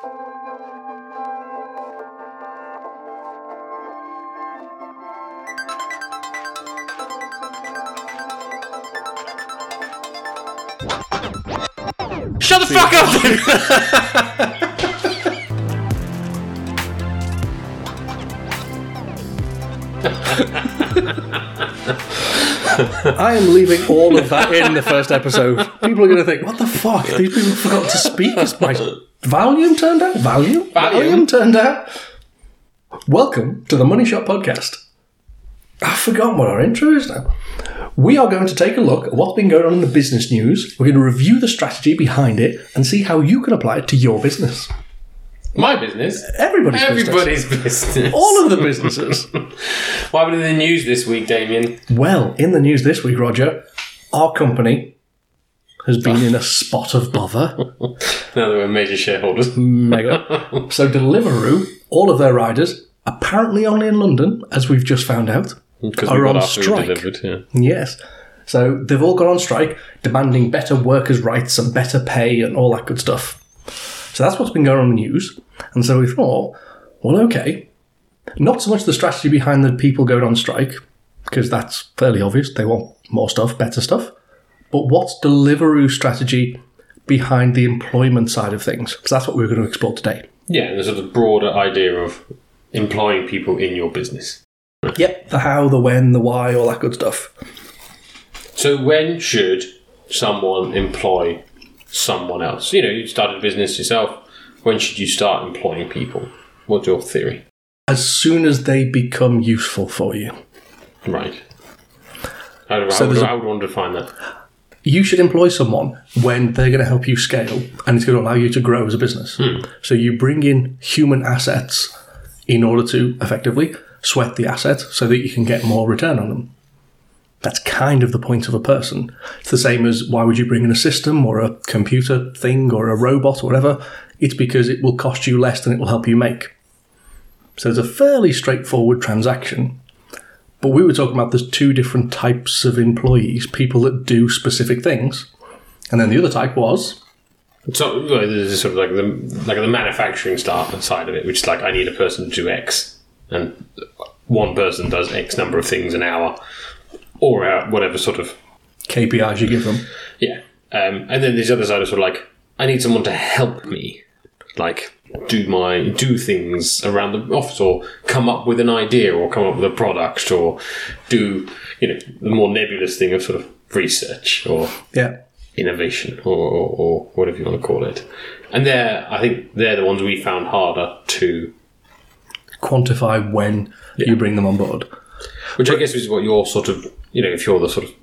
Shut the fuck up! I am leaving all of that in the first episode. People are going to think, what the fuck? These people forgot to speak. Is my volume turned out? Volume? Volume? turned out? Welcome to the Money Shot Podcast. I've forgotten what our intro is now. We are going to take a look at what's been going on in the business news. We're going to review the strategy behind it and see how you can apply it to your business. My business. Everybody's business. Everybody's business. All of the businesses. What happened in the news this week, Damien? Well, in the news this week, Roger, our company has been in a spot of bother. Now that we're major shareholders. Mega. So Deliveroo, all of their riders, apparently only in London, as we've just found out, are on strike. delivered, yeah. Yes. So they've all gone on strike, demanding better workers' rights and better pay and all that good stuff. So that's what's been going on in the news. And so we thought, well, okay, not so much the strategy behind the people going on strike, because that's fairly obvious. They want more stuff, better stuff. But what's Deliveroo's strategy behind the employment side of things? Because that's what we're going to explore today. Yeah, the sort of broader idea of employing people in your business. Yep. The how, the when, the why, all that good stuff. So when should someone employ someone else? You know, you started a business yourself. When should you start employing people? What's your theory? As soon as they become useful for you. Right. How, do, So how, would, a- how would one define that? You should employ someone when they're going to help you scale and it's going to allow you to grow as a business. Hmm. So you bring in human assets in order to effectively sweat the asset so that you can get more return on them. That's kind of the point of a person. It's the same as why would you bring in a system or a computer thing or a robot or whatever? It's because it will cost you less than it will help you make. So it's a fairly straightforward transaction. But we were talking about there's two different types of employees people that do specific things. And then the other type was So well, there's sort of like the like the manufacturing staff side of it, which is like I need a person to do X, and one person does X number of things an hour, or uh, whatever sort of KPIs you give them. yeah. Um, and then there's the other side of sort of like I need someone to help me, like do my do things around the office, or come up with an idea, or come up with a product, or do you know the more nebulous thing of sort of research or Yeah. innovation or, or, or whatever you want to call it. And they're, I think they're the ones we found harder to, Quantify when you bring them on board. which I guess is what you're sort of, you know, if you're the sort of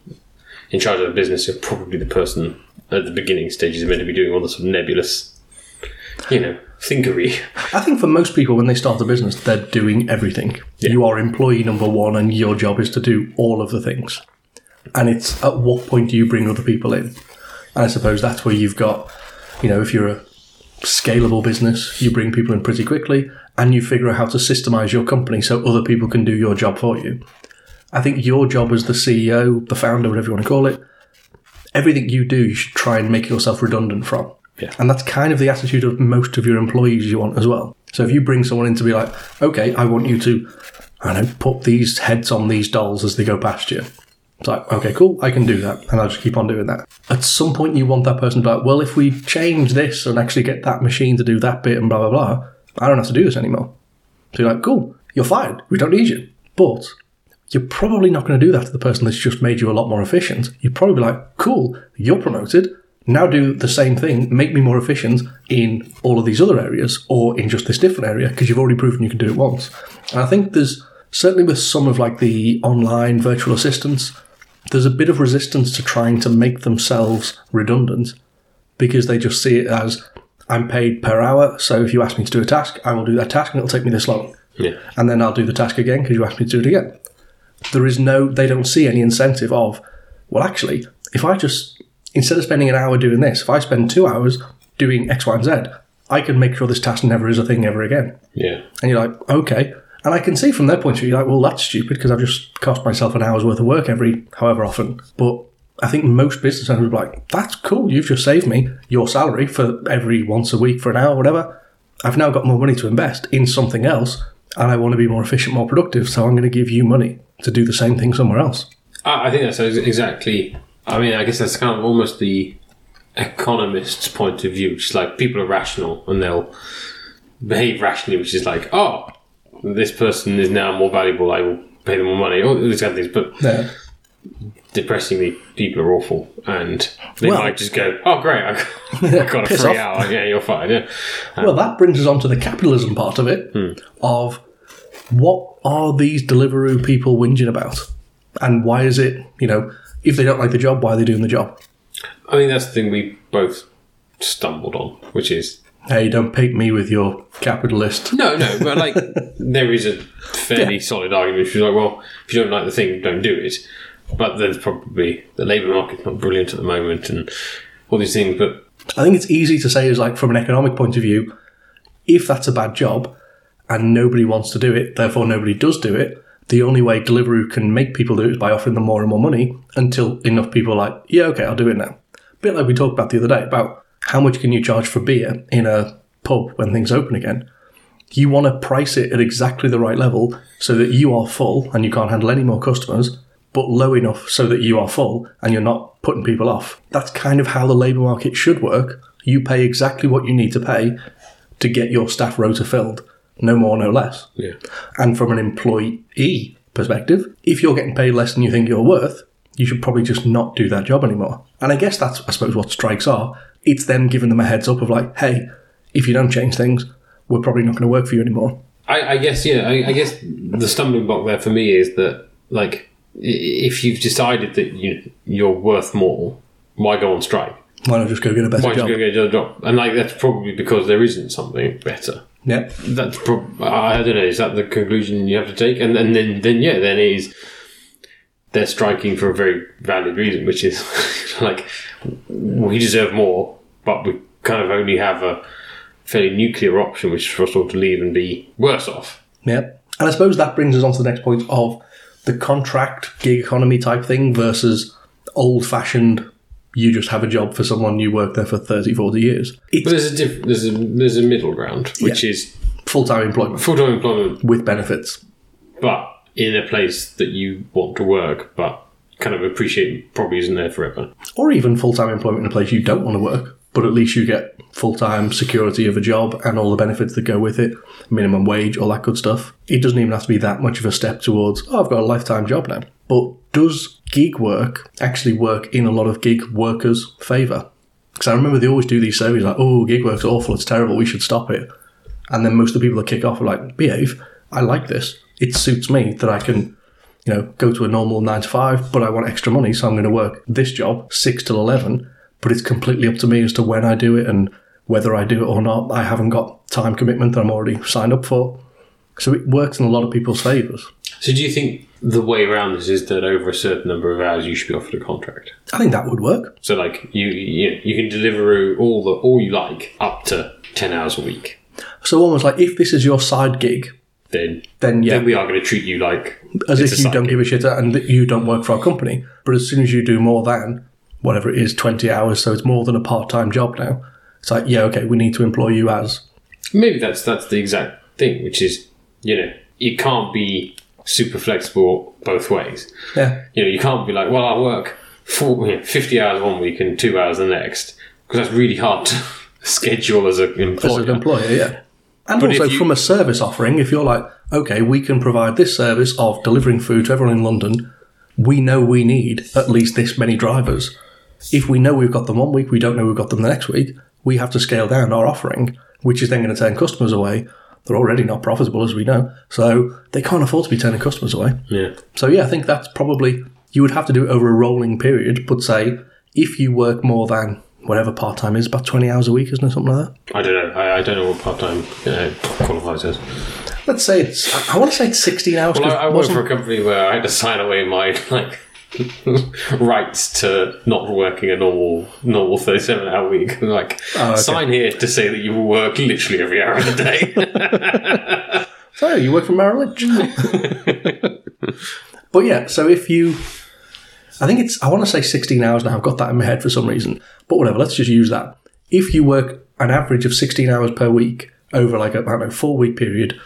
in charge of a business, you're probably the person at the beginning stages are meant to be doing all the sort of nebulous, you know, thinkery. I think for most people, when they start a business, they're doing everything. You are employee number one, and your job is to do all of the things. And it's at what point do you bring other people in? And I suppose that's where you've got, you know, if you're a scalable business, you bring people in pretty quickly and you figure out how to systemize your company so other people can do your job for you. I think your job as the CEO, the founder, whatever you want to call it, everything you do, you should try and make yourself redundant from. Yeah. And that's kind of the attitude of most of your employees you want as well. So if you bring someone in to be like, okay, I want you to, I don't know, put these heads on these dolls as they go past you. It's like, okay, cool, I can do that. And I'll just keep on doing that. At some point, you want that person to be like, well, if we change this and actually get that machine to do that bit and blah, blah, blah, I don't have to do this anymore. So you're like, cool, you're fired. We don't need you. But you're probably not going to do that to the person that's just made you a lot more efficient. You'd probably like, cool, you're promoted. Now do the same thing, make me more efficient in all of these other areas or in just this different area because you've already proven you can do it once. And I think there's certainly with some of like the online virtual assistants, there's a bit of resistance to trying to make themselves redundant because they just see it as I'm paid per hour. So if you ask me to do a task, I will do that task and it'll take me this long. Yeah. And then I'll do the task again because you asked me to do it again. There is no, they don't see any incentive of, well, actually, if I just, instead of spending an hour doing this, if I spend two hours doing X, Y, and Z, I can make sure this task never is a thing ever again. Yeah. And you're like, okay. And I can see from their point of view, you're like, well, that's stupid because I've just cost myself an hour's worth of work every however often. But I think most business owners would be like, that's cool. You've just saved me your salary for every once a week for an hour, whatever. I've now got more money to invest in something else, and I want to be more efficient, more productive. So I'm going to give you money to do the same thing somewhere else. I I think that's exactly. I mean, I guess that's kind of almost the economist's point of view. It's like people are rational and they'll behave rationally, which is like, oh, this person is now more valuable. I will pay them more money. All these kind of things. But Yeah. depressingly, people are awful, and they Well- might just go, "Oh, great, I got, a free off. hour. Yeah, you're fine." Yeah, Well, that brings us on to the capitalism part of it hmm. of what are these Deliveroo people whinging about? And why is it, you know, if they don't like the job, why are they doing the job? I think that's the thing we both stumbled on, which is Hey, don't paint me with your capitalist. no, no, but like there is a fairly solid argument. If you're like, well, if you don't like the thing, don't do it. But there's probably the labour market's not brilliant at the moment, and all these things. But I think it's easy to say, is like from an economic point of view, if that's a bad job and nobody wants to do it, therefore nobody does do it, the only way Deliveroo can make people do it is by offering them more and more money until enough people are like, yeah, okay, I'll do it now. A bit like we talked about the other day about how much can you charge for beer in a pub when things open again. You want to price it at exactly the right level so that you are full and you can't handle any more customers, but low enough so that you are full and you're not putting people off. That's kind of how the labour market should work. You pay exactly what you need to pay to get your staff rota filled, no more, no less. yeah, And from an employee perspective, if you're getting paid less than you think you're worth, you should probably just not do that job anymore. And I guess that's, I suppose, what strikes are. It's them giving them a heads up of like, hey, if you don't change things, we're probably not going to work for you anymore. I, I guess yeah. I, I guess the stumbling block there for me is that like if you've decided that you you're worth more, why go on strike? Why not just go get a better Why don't job? you go get a job? And like that's probably because there isn't something better. Yeah. That's prob- I don't know. Is that the conclusion you have to take? And, and then then yeah, then it is they're striking for a very valid reason, which is like we deserve more, but we kind of only have a fairly nuclear option, which is for us all to leave and be worse off. Yeah. And I suppose that brings us on to the next point of the contract gig economy type thing versus old fashioned, you just have a job for someone, you work there for 30, 40 years. But there's a diff- there's a there's a middle ground, which is full time employment full time employment, with benefits. but in a place that you want to work, but kind of appreciate probably isn't there forever. Or even full time employment in a place you don't want to work, but at least you get full time security of a job and all the benefits that go with it, minimum wage, all that good stuff. It doesn't even have to be that much of a step towards, oh, I've got a lifetime job now. But does gig work actually work in a lot of gig workers' favour? Because I remember they always do these surveys like, oh, gig work's awful, it's terrible, we should stop it. And then most of the people that kick off are like, behave, I like this. It suits me that I can, you know, go to a normal nine to five, but I want extra money, so I'm going to work this job, six till 11. But it's completely up to me as to when I do it and whether I do it or not. I haven't got time commitment that I'm already signed up for. So it works in a lot of people's favours. So do you think the way around this is that over a certain number of hours you should be offered a contract? I think that would work. So like you you, you can deliver all the all you like up to ten hours a week. So almost like if this is your side gig, Then then yeah, then we are going to treat you like as if you don't gig. give a shit and that you don't work for our company. But as soon as you do more than whatever it is, 20 hours, so it's more than a part time job now, it's like, yeah, okay, we need to employ you as. Maybe that's that's the exact thing, which is you know you can't be super flexible both ways. Yeah. You know you can't be like, well, I work four, you know, fifty hours one week and two hours the next because that's really hard to schedule as an As employer. an employer, yeah. And But also you- from a service offering, if you're like, okay, we can provide this service of delivering food to everyone in London, we know we need at least this many drivers. If we know we've got them one week, we don't know we've got them the next week, we have to scale down our offering, which is then going to turn customers away. They're already not profitable, as we know. So they can't afford to be turning customers away. yeah. So yeah, I think that's probably you would have to do it over a rolling period. But say if you work more than whatever part time is, about twenty hours a week, isn't it something like that? I don't know. I, I don't know what part time uh, qualifies as. Let's say it's. I- want to say it's sixteen hours. Well, I, I worked for a company where I had to sign away my like rights to not working a normal normal thirty seven hour week. Like Oh, okay. sign here to say that you will work literally every hour of the day. So you work for Merrill Lynch. but yeah, so if you, I think it's. I want to say sixteen hours now. I've got that in my head for some reason. But whatever. Let's just use that. If you work an average of sixteen hours per week, over like a I don't know four week period,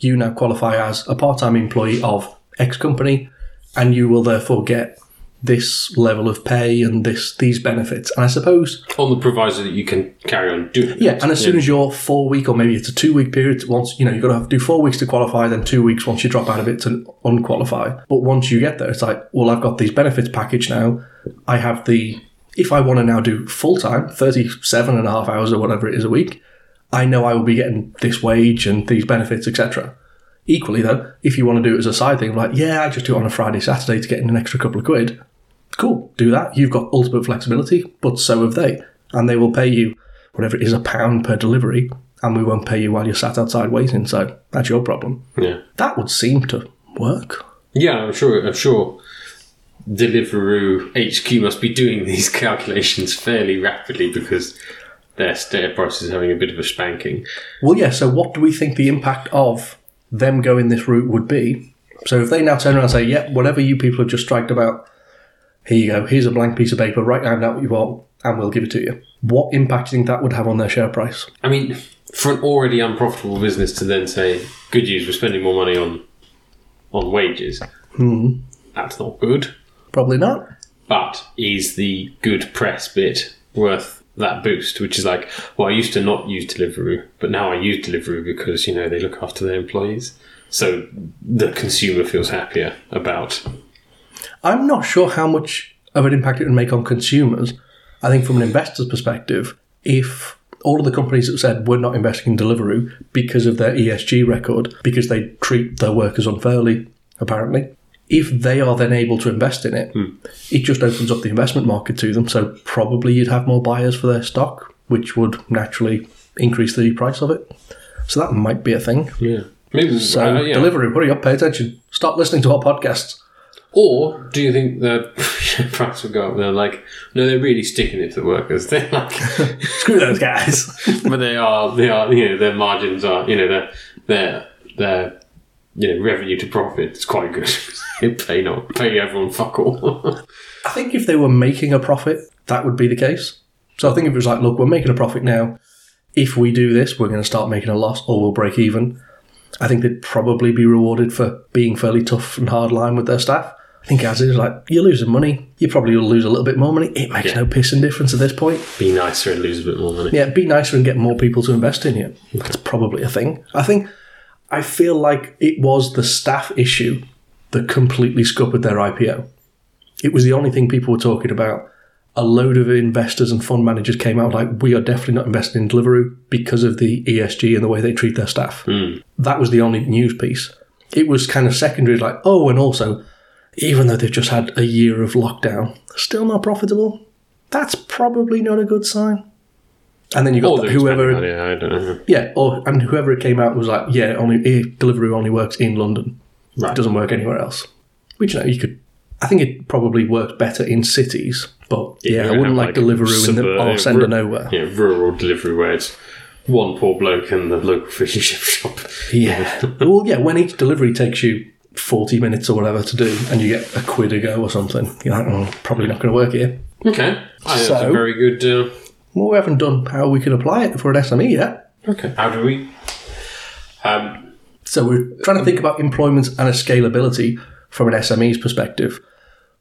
you now qualify as a part time employee of X company, and you will therefore get this level of pay and this these benefits. And I suppose On the proviso that you can carry on doing it. yeah, and as soon as your four week or maybe it's a two week period, once you know you've got to have to do four weeks to qualify, then two weeks once you drop out of it to unqualify. But once you get there, it's like, well, I've got these benefits package now. I have the if I want to now do full time, 37 and a half hours or whatever it is a week, I know I will be getting this wage and these benefits, etc. Equally, though, if you want to do it as a side thing, like, yeah, I just do it on a Friday, Saturday to get in an extra couple of quid, cool, do that. You've got ultimate flexibility, but so have they. And they will pay you whatever it is, a pound per delivery, and we won't pay you while you're sat outside waiting. So that's your problem. Yeah. That would seem to work. Yeah, I'm sure. I'm sure. Deliveroo HQ must be doing these calculations fairly rapidly because their share price is having a bit of a spanking. Well, yeah, so what do we think the impact of them going this route would be? So if they now turn around and say, yep, whatever you people have just striked about, here you go, here's a blank piece of paper, write down what you want, and we'll give it to you. What impact do you think that would have on their share price? I mean, for an already unprofitable business to then say, "Good news, we're spending more money on on wages," hmm. that's not good. Probably not. But is the good press bit worth that boost? Which is like, well, I used to not use Deliveroo, but now I use Deliveroo because you know they look after their employees, so the consumer feels happier about. I'm not sure how much of an impact it would make on consumers. I think from an investor's perspective, if all of the companies that said we're not investing in Deliveroo because of their ESG record, because they treat their workers unfairly, apparently, if they are then able to invest in it, it just opens up the investment market to them. So probably you'd have more buyers for their stock, which would naturally increase the price of it. So that might be a thing. Yeah, maybe So uh, yeah. Deliveroo, hurry up, pay attention. Stop listening to our podcasts. Or do you think the price will go up? They're like, no, they're really sticking it to the workers. They're like, Screw those guys. but they are, they are, you know, their margins are, you know, their their their you know revenue to profit is quite good. they pay not pay everyone fuck all. I think if they were making a profit, that would be the case. So I think if it was like, look, we're making a profit now. If we do this, we're going to start making a loss or we'll break even. I think they'd probably be rewarded for being fairly tough and hard line with their staff. I think as is, like, you're losing money. You probably will lose a little bit more money. It makes no pissing difference at this point. Be nicer and lose a bit more money. Yeah, be nicer and get more people to invest in you. That's probably a thing. I think, I feel like it was the staff issue that completely scuppered their IPO. It was the only thing people were talking about. A load of investors and fund managers came out like, we are definitely not investing in Deliveroo because of the ESG and the way they treat their staff. Hmm. That was the only news piece. It was kind of secondary, like, oh, and also, even though they've just had a year of lockdown, still not profitable. That's probably not a good sign. And then you got the- whoever, yeah, I don't know. yeah, or and whoever it came out was like, yeah, only eh, Deliveroo only works in London. Right. It doesn't work anywhere else. Which you know you could. I think it probably works better in cities, but yeah, I wouldn't like, Deliveroo in the or send ru- nowhere. Yeah, rural delivery where it's one poor bloke in the local fish and chip shop. Yeah. well, yeah, when each delivery takes you 40 minutes or whatever to do and you get a quid a go or something, you're like, oh, probably not going to work here. Okay, I that's a So- very good. Uh, Well, we haven't done how we can apply it for an SME yet. okay, how do we? Um, So we're trying to think about employment and a scalability from an SME's perspective.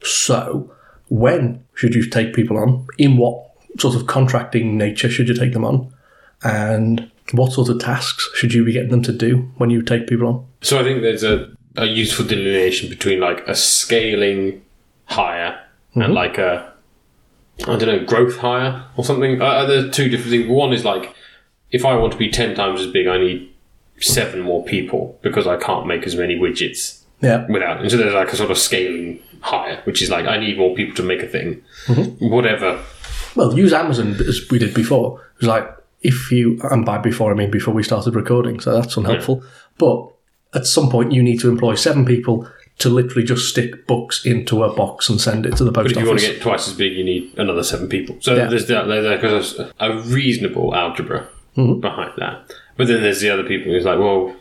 So when should you take people on? In what sort of contracting nature should you take them on? And what sort of tasks should you be getting them to do when you take people on? So I think there's a, a useful delineation between like a scaling hire and like a I don't know growth hire or something. Uh, there's two different things. One is like if I want to be ten times as big, I need seven more people because I can't make as many widgets Yeah. without. And so there's like a sort of scaling hire, which is like I need more people to make a thing, whatever. Well, use Amazon as we did before. It was like if you and by before I mean before we started recording, so that's unhelpful. But at some point, you need to employ seven people to literally just stick books into a box and send it to the post But if you office. want to get twice as big, you need another seven people. So Yeah. there's, that, there's, a reasonable algebra Mm-hmm. behind that. But then there's the other people who's like, well,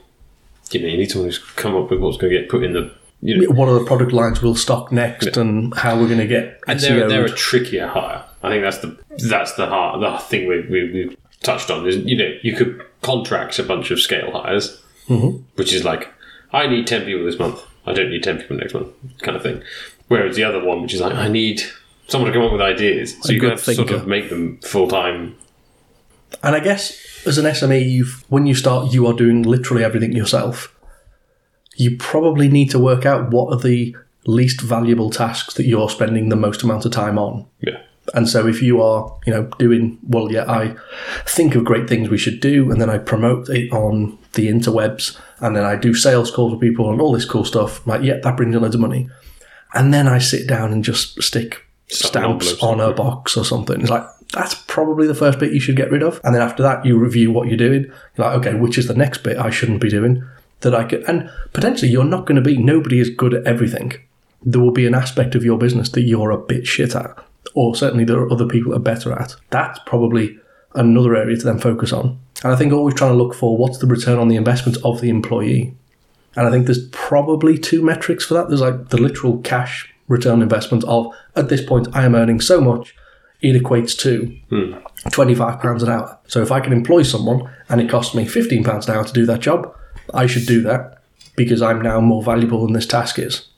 you know, you need someone who's come up with what's going to get put in the. You know, what are the product lines we'll stock next, and how we're going to get and they're, they're a trickier hire. I think that's the that's the hard the thing we we we touched on is you know you could contract a bunch of scale hires, which is like I need ten people this month. I don't need ten people next month, kind of thing. Whereas the other one, which is like I need someone to come up with ideas, so you good have to sort of make them full time. And I guess as an SME, you've when you start, you are doing literally everything yourself. You probably need to work out what are the least valuable tasks that you're spending the most amount of time on. Yeah, And so if you are, you know, doing well, yeah, I think of great things we should do, and then I promote it on the interwebs, and then I do sales calls with people and all this cool stuff. Like, yeah, that brings in loads of money. And then I sit down and just stick stamps on a box or something. It's like that's probably the first bit you should get rid of. And then after that, you review what you're doing. You're like, okay, which is the next bit I shouldn't be doing that I could. And potentially, you're not going to be. Nobody is good at everything. There will be an aspect of your business that you're a bit shit at, or certainly there are other people that are better at. That's probably another area to then focus on. And I think always trying to look for what's the return on the investment of the employee. And I think there's probably two metrics for that. There's like the literal cash return investment of at this point I am earning so much, it equates to hmm. £25 an hour. So if I can employ someone and it costs me £15 an hour to do that job, I should do that because I'm now more valuable than this task is.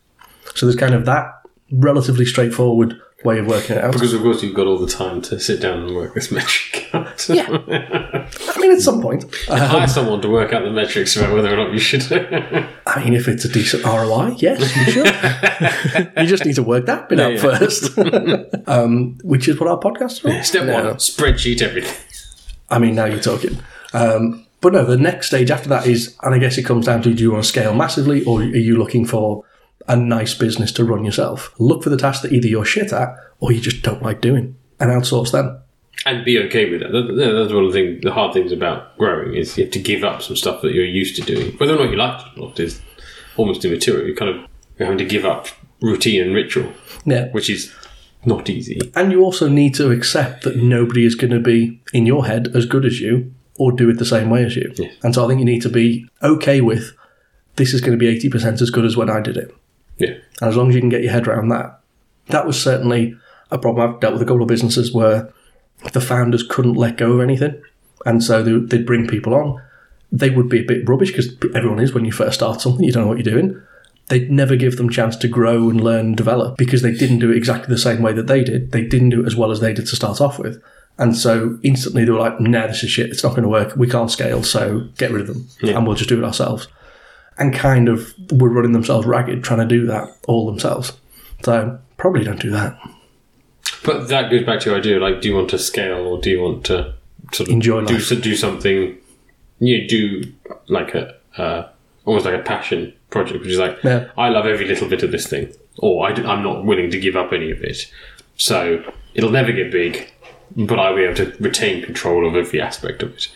So there's kind of that relatively straightforward way of working it out. because of course you've got all the time to sit down and work this metric out. Yeah. I mean, at some point, uh, Hire someone to work out the metrics about whether or not you should. I mean, if it's a decent ROI, yes, you should. you just need to work that bit out yeah. first, um, which is what our podcast is. Step No. one: spreadsheet everything. I mean, now you're talking. Um, but no, the next stage after that is, and I guess it comes down to do you want to scale massively or are you looking for a nice business to run yourself? Look for the tasks that either you're shit at or you just don't like doing and outsource them. and be okay with that. That- that- That's one of the things, the hard things about growing is you have to give up some stuff that you're used to doing. Whether or not you like it or not is almost immaterial. You're kind of you're having to give up routine and ritual, Yeah. which is not easy. And you also need to accept that nobody is going to be in your head as good as you or do it the same way as you. Yeah. And so I think you need to be okay with this is going to be 80% as good as when I did it. Yeah, And as long as you can get your head around that, that was certainly a problem. I've dealt with a couple of businesses where the founders couldn't let go of anything. And so they, they'd bring people on. They would be a bit rubbish because everyone is when you first start something, you don't know what you're doing. They'd never give them chance to grow and learn and develop because they didn't do it exactly the same way that they did. They didn't do it as well as they did to start off with. And so instantly they were like, nah, this is shit. It's not going to work. We can't scale. So get rid of them and we'll just do it ourselves and kind of were running themselves ragged trying to do that all themselves. So probably don't do that. but that goes back to your idea. Like, do you want to scale or do you want to sort of Enjoy do so- do something? You do like a uh, almost like a passion project, which is like Yeah. I love every little bit of this thing, or I, am not willing to give up any of it. So it'll never get big, but I'll be able to retain control of every aspect of it.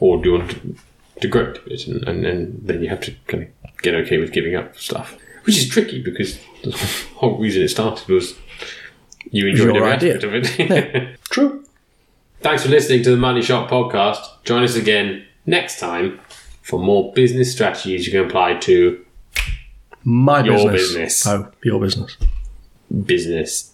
Or do you want to, to grow to it, and, and, and then you have to kind of get okay with giving up stuff, which is tricky because the whole reason it started was you enjoyed your every idea. aspect of it. True. Thanks for listening to the Money Shot podcast. Join us again next time for more business strategies you can apply to My Your business. business. Oh, your business. business